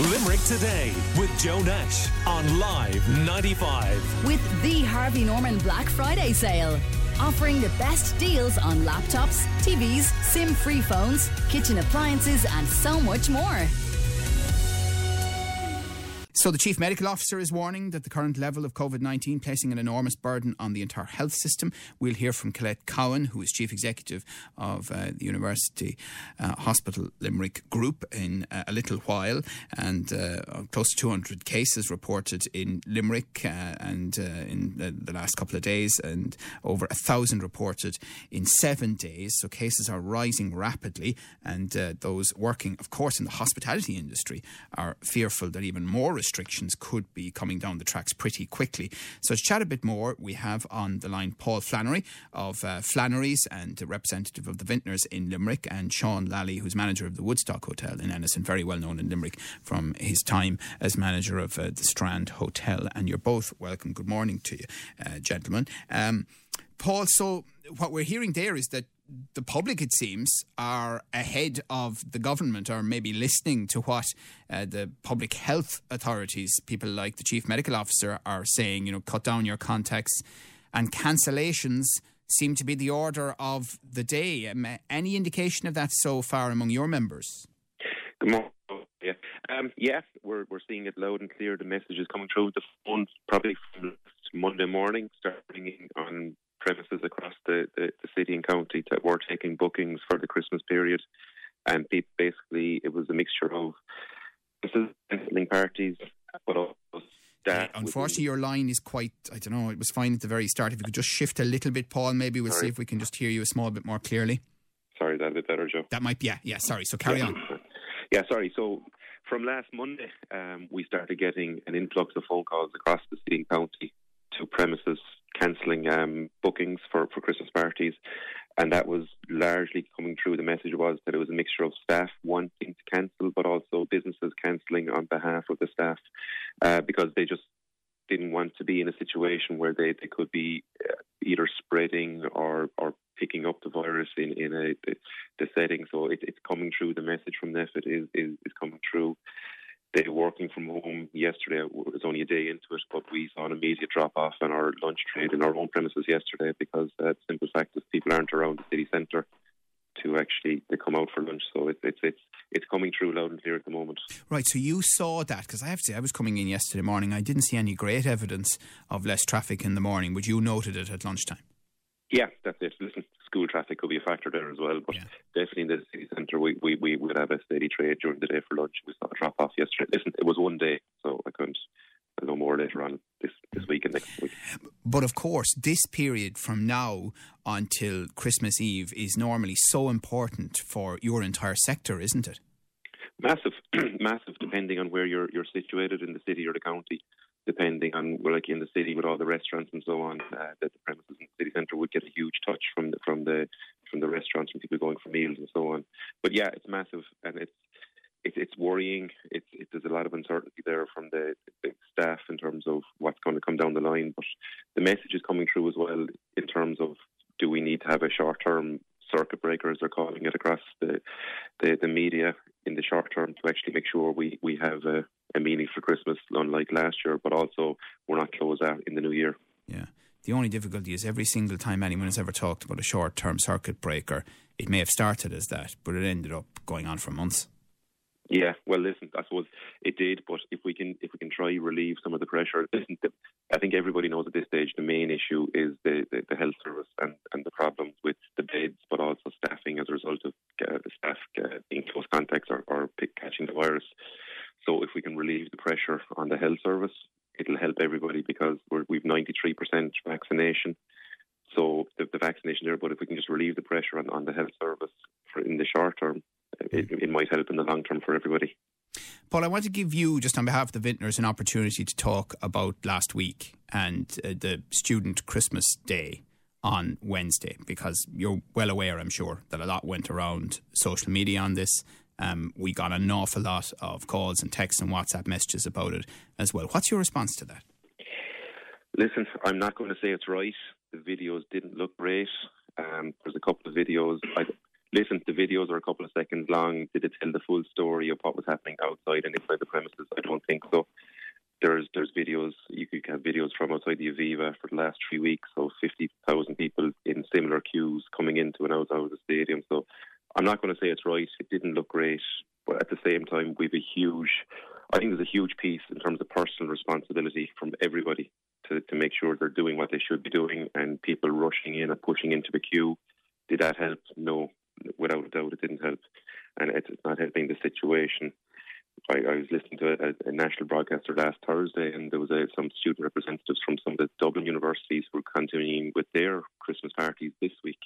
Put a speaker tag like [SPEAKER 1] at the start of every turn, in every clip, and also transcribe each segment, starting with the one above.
[SPEAKER 1] Limerick Today with Joe Nash on Live 95.
[SPEAKER 2] With the Harvey Norman Black Friday sale. Offering the best deals on laptops, TVs, SIM free phones, kitchen appliances, and so much more.
[SPEAKER 3] So, the Chief Medical Officer is warning that the current level of COVID 19 placing an enormous burden on the entire health system. We'll hear from Colette Cowan, who is Chief Executive of uh, the University uh, Hospital Limerick Group, in uh, a little while. And uh, close to 200 cases reported in Limerick uh, and uh, in the, the, last couple of days, and over a thousand reported in seven days. So, cases are rising rapidly. And those working, of course, in the hospitality industry are fearful that even more could be coming down the tracks pretty quickly. So to chat a bit more, we have on the line Paul Flannery of uh, Flannery's and representative of the Vintners in Limerick, and Sean Lally, who's manager of the Woodstock Hotel in Ennis and very well known in Limerick from his time as manager of uh, the Strand Hotel. And you're both welcome. Good morning to you, uh, gentlemen. Um, Paul, so what we're hearing there is that the public, it seems, are ahead of the government or maybe listening to what uh, the public health authorities, people like the chief medical officer, are saying, you know, cut down your contacts and cancellations seem to be the order of the day. Um, any indication of that so far among your members?
[SPEAKER 4] Good morning. Yeah, um, yeah, we're we're seeing it loud and clear. The message is coming through the phone probably from Monday morning, starting on premises across the, the, the, city and county that were taking bookings for the Christmas period. And basically, it was a mixture of cancelling parties, but also
[SPEAKER 3] that. Unfortunately, your line is quite, I don't know, it was fine at the very start. If you could just shift a little bit, Paul, maybe we'll sorry. see if we can just hear you a small bit more clearly.
[SPEAKER 4] Sorry, that a bit better, Joe.
[SPEAKER 3] That might be, yeah, yeah, sorry. So carry
[SPEAKER 4] yeah.
[SPEAKER 3] on.
[SPEAKER 4] Yeah, sorry. So from last Monday, um, we started getting an influx of phone calls across the city and county to premises cancelling um, bookings for, for Christmas parties. And that was largely coming through. The message was that it was a mixture of staff wanting to cancel, but also businesses cancelling on behalf of the staff uh, because they just didn't want to be in a situation where they, they could be uh, either spreading or, or picking up the virus in, in a, the, the setting. So it, it's coming through. The message from NPHET is, is, is coming through they working from home yesterday. Was only a day into it, but we saw an immediate drop off in our lunch trade in our own premises yesterday because uh, the simple fact is people aren't around the city centre to actually to come out for lunch. So it's it's it's it's coming through loud and clear at the moment.
[SPEAKER 3] Right. So you saw that because I have to say I was coming in yesterday morning. I didn't see any great evidence of less traffic in the morning, but you noted it at lunchtime.
[SPEAKER 4] Yeah, that's it. Listen, school traffic could be a factor there as well, but yeah. definitely in the city centre, we, we, we would have a steady trade during the day for lunch. We saw a drop off yesterday. Listen, it was one day, so I couldn't. I'll know more later on this, this week and next week.
[SPEAKER 3] But of course, this period from now until Christmas Eve is normally so important for your entire sector, isn't it?
[SPEAKER 4] Massive, massive, depending on where you're you're situated in the city or the county depending on well, like in the city with all the restaurants and so on, uh, that the premises in the city centre would get a huge touch from the from the from the restaurants and people going for meals and so on. But yeah, it's massive and it's it's, it's worrying. It's it, there's a lot of uncertainty there from the, the staff in terms of what's going to come down the line. But the message is coming through as well in terms of do we need to have a short term circuit breaker, as they're calling it across the, the, the media in the short term to actually make sure we, we have a, a meaning for Christmas, unlike last year, but also we're not closed out in the new year.
[SPEAKER 3] Yeah. The only difficulty is every single time anyone has ever talked about a short term circuit breaker, it may have started as that, but it ended up going on for months.
[SPEAKER 4] Yeah, well, listen, I suppose it did, but if we can if we can try relieve some of the pressure, listen, I think everybody knows at this stage the main issue is the, the, the health service and, and the problems with the beds, but also staffing as a result of uh, staff uh, being close contacts or, or catching the virus. So if we can relieve the pressure on the health service, it'll help everybody because we're, we've 93% vaccination. So the, the vaccination there, but if we can just relieve the pressure on, on the health service for in the short term, it, it might help in the long term for everybody.
[SPEAKER 3] Paul, I want to give you, just on behalf of the vintners, an opportunity to talk about last week and uh, the student Christmas day on Wednesday, because you're well aware, I'm sure, that a lot went around social media on this. Um, we got an awful lot of calls and texts and WhatsApp messages about it as well. What's your response to that?
[SPEAKER 4] Listen, I'm not going to say it's right. The videos didn't look great. Um, there's a couple of videos. I, listen, the videos are a couple of seconds long. Did it tell the full story of what was happening outside and inside the premises? I don't think so. There's there's videos. You could have videos from outside the Aviva for the last three weeks not the situation. I, I was listening to a, a, national broadcaster last Thursday, and there was a, some student representatives from some of the Dublin universities who were continuing with their Christmas parties this week.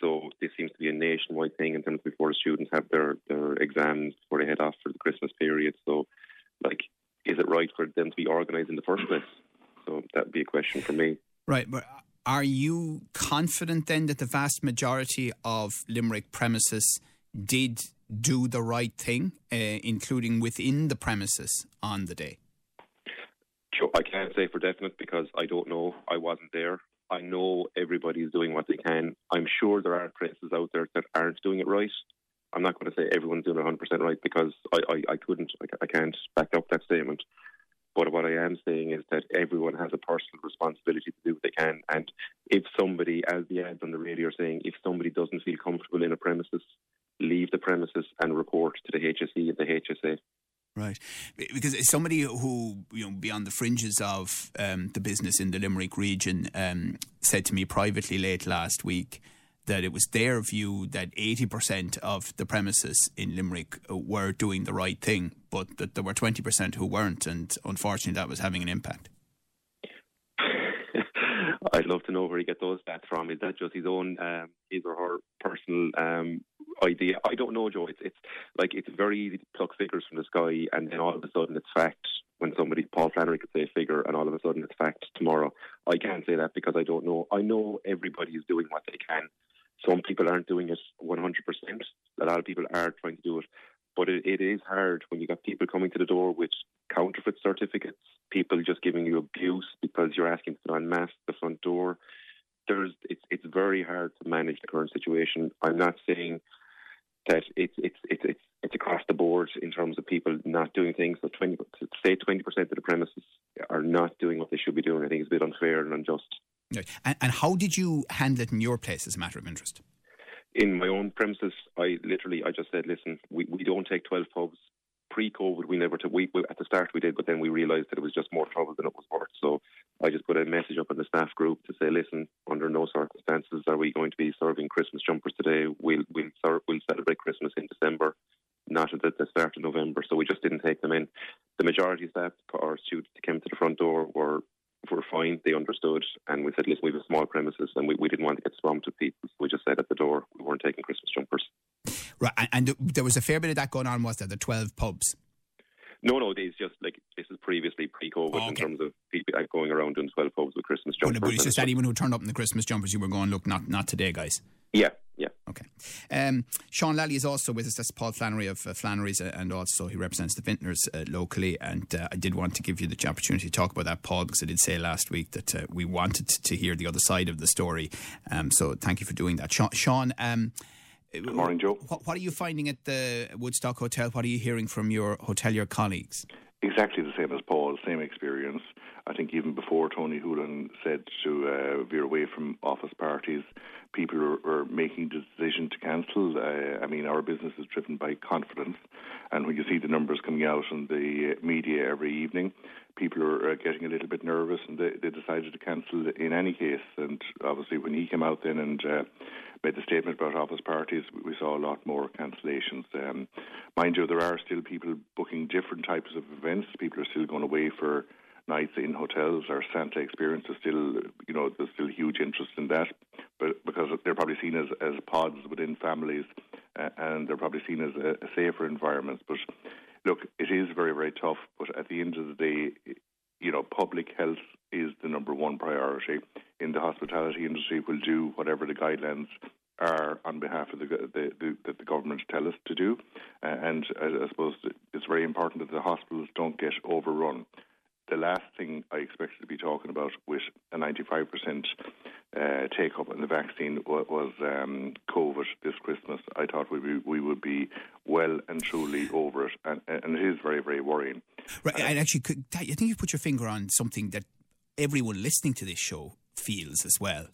[SPEAKER 4] So this seems to be a nationwide thing in terms of before the students have their, their exams before they head off for the Christmas period. So, like, is it right for them to be organised in the first place? So that'd be a question for me.
[SPEAKER 3] Right, but are you confident then that the vast majority of Limerick premises did do the right thing, uh, including within the premises on the day?
[SPEAKER 4] Sure, I can't say for definite because I don't know. I wasn't there. I know everybody's doing what they can. I'm sure there are places out there that aren't doing it right. I'm not going to say everyone's doing it 100% right because I, I, I couldn't, I, I can't back up that statement. But what I am saying is that everyone has a personal responsibility to do what they can. And if somebody, as the ads on the radio are saying, if somebody doesn't feel comfortable in a premises, leave the premises and report to the HSE and the HSA.
[SPEAKER 3] Right, because somebody who you know beyond the fringes of um, the business in the Limerick region um, said to me privately late last week that it was their view that eighty percent of the premises in Limerick were doing the right thing, but that there were twenty percent who weren't, and unfortunately that was having an impact.
[SPEAKER 4] I'd love to know where he get those stats from. Is that just his own, um, his or her personal um, idea? I don't know, Joe. It's it's like it's very easy to pluck figures from the sky, and then all of a sudden it's fact. When somebody, Paul Flannery, could say a figure, and all of a sudden it's fact tomorrow. I can't say that because I don't know. I know everybody is doing what they can. Some people aren't doing it 100%. A lot of people are trying to do it. But it, it is hard when you got people coming to the door with counterfeit certificates, people just giving you abuse because you're asking to put on masks at the front door. There's it's it's very hard to manage the current situation. I'm not saying that it's it's it's it's, it's across the board in terms of people not doing things. So twenty say twenty percent of the premises are not doing what they should be doing. I think it's a bit unfair and unjust.
[SPEAKER 3] And, and how did you handle it in your place as a matter of interest?
[SPEAKER 4] in my own premises, I literally I just said, listen, we, we don't take twelve pubs. Pre-COVID, we never took. We, we, at the start we did, but then we realised that it was just more trouble than it was worth. So I just put a message up in the staff group to say, listen, under no circumstances are we going to be serving Christmas jumpers today. We'll we'll, serve, we'll celebrate Christmas in December, not at the start of November. So we just didn't take them in. The majority of staff or students came to the front door were were fine. They understood, and we said, listen, we have small premises, and we, we didn't want to get swamped with people. So we just said at the door we weren't taking Christmas jumpers.
[SPEAKER 3] Right, and, and there was a fair bit of that going on, was there? The twelve pubs.
[SPEAKER 4] No, no, these just like this is previously pre-COVID oh, okay. in terms of people going around doing twelve pubs with Christmas jumpers.
[SPEAKER 3] But, but it's just anyone who turned up in the Christmas jumpers, you were going, look, not not today, guys.
[SPEAKER 4] Yeah, yeah.
[SPEAKER 3] Okay. Um, Sean Lally is also with us. That's Paul Flannery of uh, Flannery's, uh, and also he represents the vintners uh, locally. And uh, I did want to give you the opportunity to talk about that, Paul, because I did say last week that uh, we wanted to hear the other side of the story. Um, so thank you for doing that, Sean. Sean um,
[SPEAKER 5] Good morning, Joe.
[SPEAKER 3] What, what, are you finding at the Woodstock Hotel? What are you hearing from your hotelier colleagues?
[SPEAKER 5] Exactly the same as Paul, same experience. I think even before Tony Holohan said to uh, veer away from office parties, people are, are making the decision to cancel. Uh, I mean, our business is driven by confidence, and when you see the numbers coming out in the media every evening, people are uh, getting a little bit nervous, and they, they decided to cancel in any case. And obviously, when he came out then and uh, made the statement about office parties, we saw a lot more cancellations. Um, mind you, there are still people booking different types of events. People are still going away for nights in hotels or Santa experience is still, you know, there's still huge interest in that, but because they're probably seen as, as pods within families, uh, and they're probably seen as a, a safer environment. But look, it is very very tough. But at the end of the day, you know, public health is the number one priority. In the hospitality industry, we'll do whatever the guidelines are on behalf of the the, the, the government tell us to do. Uh, and I, I suppose it's very important that the hospitals don't get overrun the last thing I expected to be talking about with a 95% uh, take up on the vaccine was, was um, COVID this Christmas. I thought we, be, we would be well and truly over it, and, and it is very, very worrying.
[SPEAKER 3] Right, and actually, could, I think you put your finger on something that everyone listening to this show feels as well.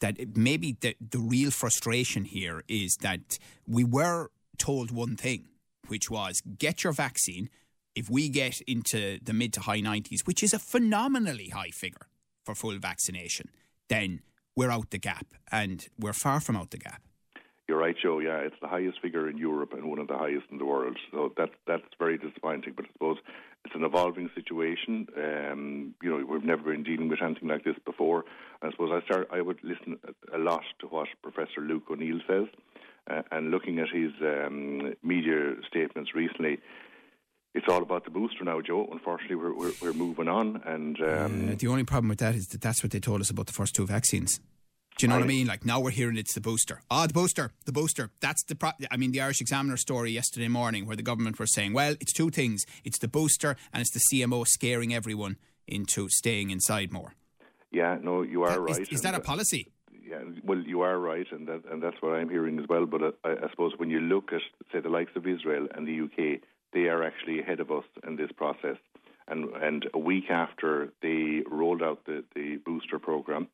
[SPEAKER 3] that maybe the, the real frustration here is that we were told one thing, which was get your vaccine. If we get into the mid to high 90s, which is a phenomenally high figure for full vaccination, then we're out the gap. And we're far from out the gap.
[SPEAKER 5] You're right, Joe. Yeah, it's the highest figure in Europe and one of the highest in the world. So that's that's very disappointing. But I suppose it's an evolving situation. Um, you know, we've never been dealing with anything like this before. I suppose I start. I would listen a lot to what Professor Luke O'Neill says, uh, and looking at his um, media statements recently. It's all about the booster now, Joe. Unfortunately, we're we're, we're moving on, and um,
[SPEAKER 3] Uh, the only problem with that is that that's what they told us about the first two vaccines. Do you know what I mean? Like now we're hearing it's the booster. Ah, the booster, the booster. That's the. Pro- I mean, the Irish Examiner story yesterday morning, where the government were saying, "Well, it's two things: it's the booster and it's the CMO scaring everyone into staying inside more."
[SPEAKER 5] yeah, no, you are
[SPEAKER 3] Is-
[SPEAKER 5] right.
[SPEAKER 3] is that a
[SPEAKER 5] uh,
[SPEAKER 3] policy?
[SPEAKER 5] Yeah, well, you are right, and that and that's what I'm hearing as well. But uh, I, I suppose when you look at say the likes of Israel and the UK, they are actually ahead of us in this process. And and a week after they rolled out the, the booster program,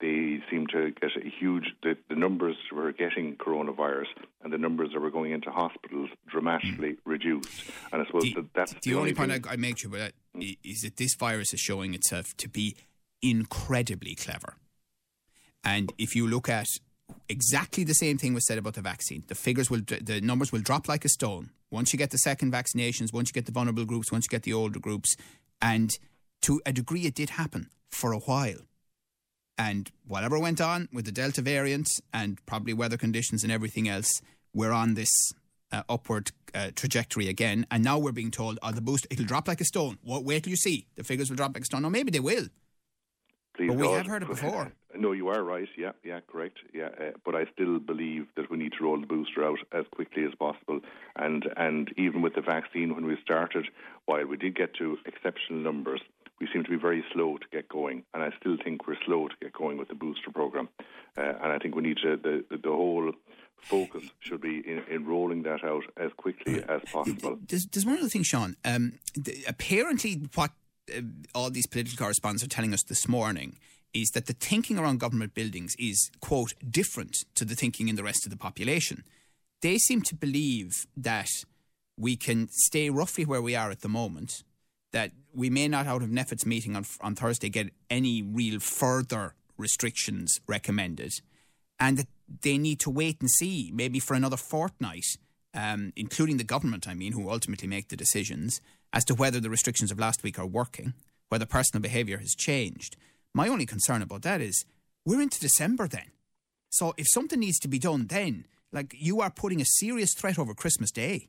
[SPEAKER 5] they seem to get a huge the, the numbers were getting coronavirus and the numbers that were going into hospitals dramatically mm. reduced. And I suppose
[SPEAKER 3] The,
[SPEAKER 5] that that's
[SPEAKER 3] the only point
[SPEAKER 5] thing-
[SPEAKER 3] I, I make sure that mm. i- is that this virus is showing itself to be incredibly clever. And if you look at exactly the same thing was said about the vaccine, the figures will, the numbers will drop like a stone once you get the second vaccinations, once you get the vulnerable groups, once you get the older groups, and to a degree, it did happen for a while. And whatever went on with the Delta variant and probably weather conditions and everything else, we're on this uh, upward uh, trajectory again. And now we're being told, oh, the boost, it'll drop like a stone. Wa- Wait till you see. The figures will drop like a stone. No, maybe they will.
[SPEAKER 5] Please
[SPEAKER 3] But we
[SPEAKER 5] God.
[SPEAKER 3] have heard it before.
[SPEAKER 5] No, you are right. Yeah, yeah, correct. Yeah, uh, but I still believe that we need to roll the booster out as quickly as possible. And and even with the vaccine, when we started, while we did get to exceptional numbers, we seem to be very slow to get going. And I still think we're slow to get going with the booster program. Uh, and I think we need to the the, the whole focus should be in, in rolling that out as quickly as possible.
[SPEAKER 3] There's, there's one other thing, Sean. Um, th- apparently, what uh, all these political correspondents are telling us this morning is that the thinking around government buildings is, quote, different to the thinking in the rest of the population. They seem to believe that we can stay roughly where we are at the moment, that we may not, out of NPHET's meeting on, on Thursday, get any real further restrictions recommended, and that they need to wait and see, maybe for another fortnight, um, including the government, I mean, who ultimately make the decisions, as to whether the restrictions of last week are working, whether personal behaviour has changed. My only concern about that is we're into December then. So if something needs to be done then, like you are putting a serious threat over Christmas Day.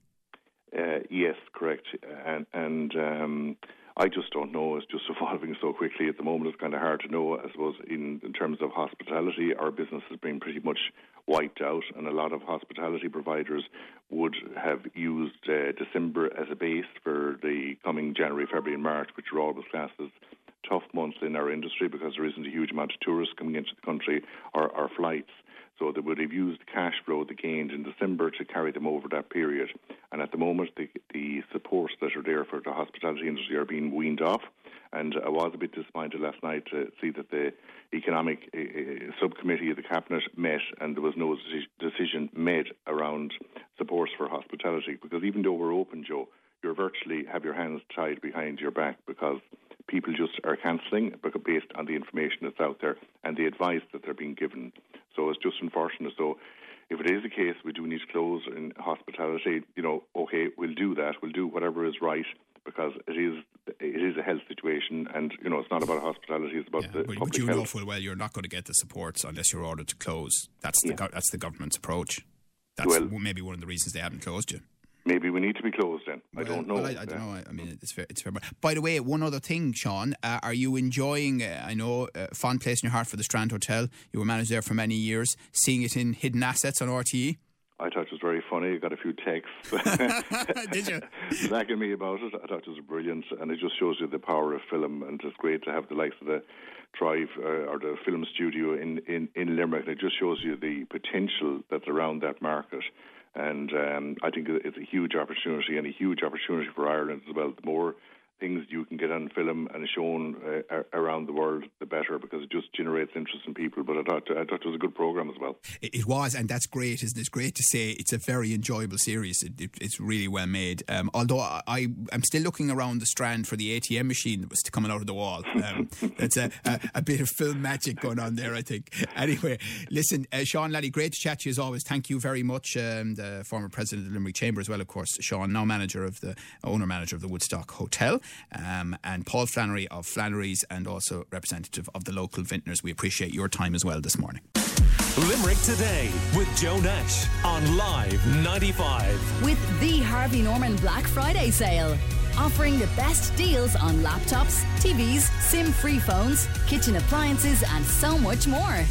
[SPEAKER 5] Uh, yes, correct. And and um, I just don't know. It's just evolving so quickly at the moment. It's kind of hard to know. I suppose in, in terms of hospitality, our business has been pretty much wiped out, and a lot of hospitality providers would have used uh, December as a base for the coming January, February, and March, which are always classed as tough months in our industry because there isn't a huge amount of tourists coming into the country or, or flights. So they would have used cash flow they gained in December to carry them over that period. And at the moment, the, the supports that are there for the hospitality industry are being weaned off. And I was a bit disappointed last night to see that the economic uh, subcommittee of the cabinet met and there was no decision made around supports for hospitality. Because even though we're open, Joe, you're virtually have your hands tied behind your back because people just are cancelling based on the information that's out there and the advice that they're being given. So it's just unfortunate. So if it is the case we do need to close in hospitality, you know, okay, we'll do that. We'll do whatever is right because it is it is a health situation, and you know, it's not about hospitality; it's about
[SPEAKER 3] Yeah,
[SPEAKER 5] the
[SPEAKER 3] but,
[SPEAKER 5] public
[SPEAKER 3] but you know full well you're not going to get the supports unless you're ordered to close. That's the
[SPEAKER 5] Yeah.
[SPEAKER 3] gov- that's the government's approach. That's
[SPEAKER 5] Well-
[SPEAKER 3] maybe one of the reasons they haven't closed you.
[SPEAKER 5] Maybe we need to be closed then. I don't know.
[SPEAKER 3] Well, I, I don't know. I, I mean, it's fair. It's fair. By the way, one other thing, Sean, uh, are you enjoying? Uh, I know uh, fond place in your heart for the Strand Hotel. You were managed there for many years. Seeing it in hidden assets on? RTE.
[SPEAKER 5] I thought it was very funny. I got a few texts
[SPEAKER 3] Did you?
[SPEAKER 5] slagging me about it. I thought it was brilliant, and it just shows you the power of film. And it's great to have the likes of the Drive uh, or the film studio in, in, in Limerick. And it just shows you the potential that's around that market. And um, I think it's a huge opportunity and a huge opportunity for Ireland as well. The more things you can get on film and shown uh, around the world, the better, because it just generates interest in people. But I thought I thought it was a good program as well.
[SPEAKER 3] It, it was, and that's great, isn't it? It's great to say it's a very enjoyable series. It, it, it's really well made. Um, although I, I am still looking around the strand for the ATM machine that was coming out of the wall. Um, that's a, a, a, bit of film magic going on there, I think. Anyway, listen, uh, Sean Lally, great to chat to you as always. Thank you very much. Um, the former president of the Limerick Chamber as well, of course. Sean, now manager of the owner manager of the Woodstock Hotel um, and Paul Flannery of Flannery's and also representative of the local vintners. We appreciate your time as well this morning.
[SPEAKER 1] Limerick Today with Joe Nash on Live 95.
[SPEAKER 2] With the Harvey Norman Black Friday sale. Offering the best deals on laptops, TVs, SIM free phones, kitchen appliances, and so much more.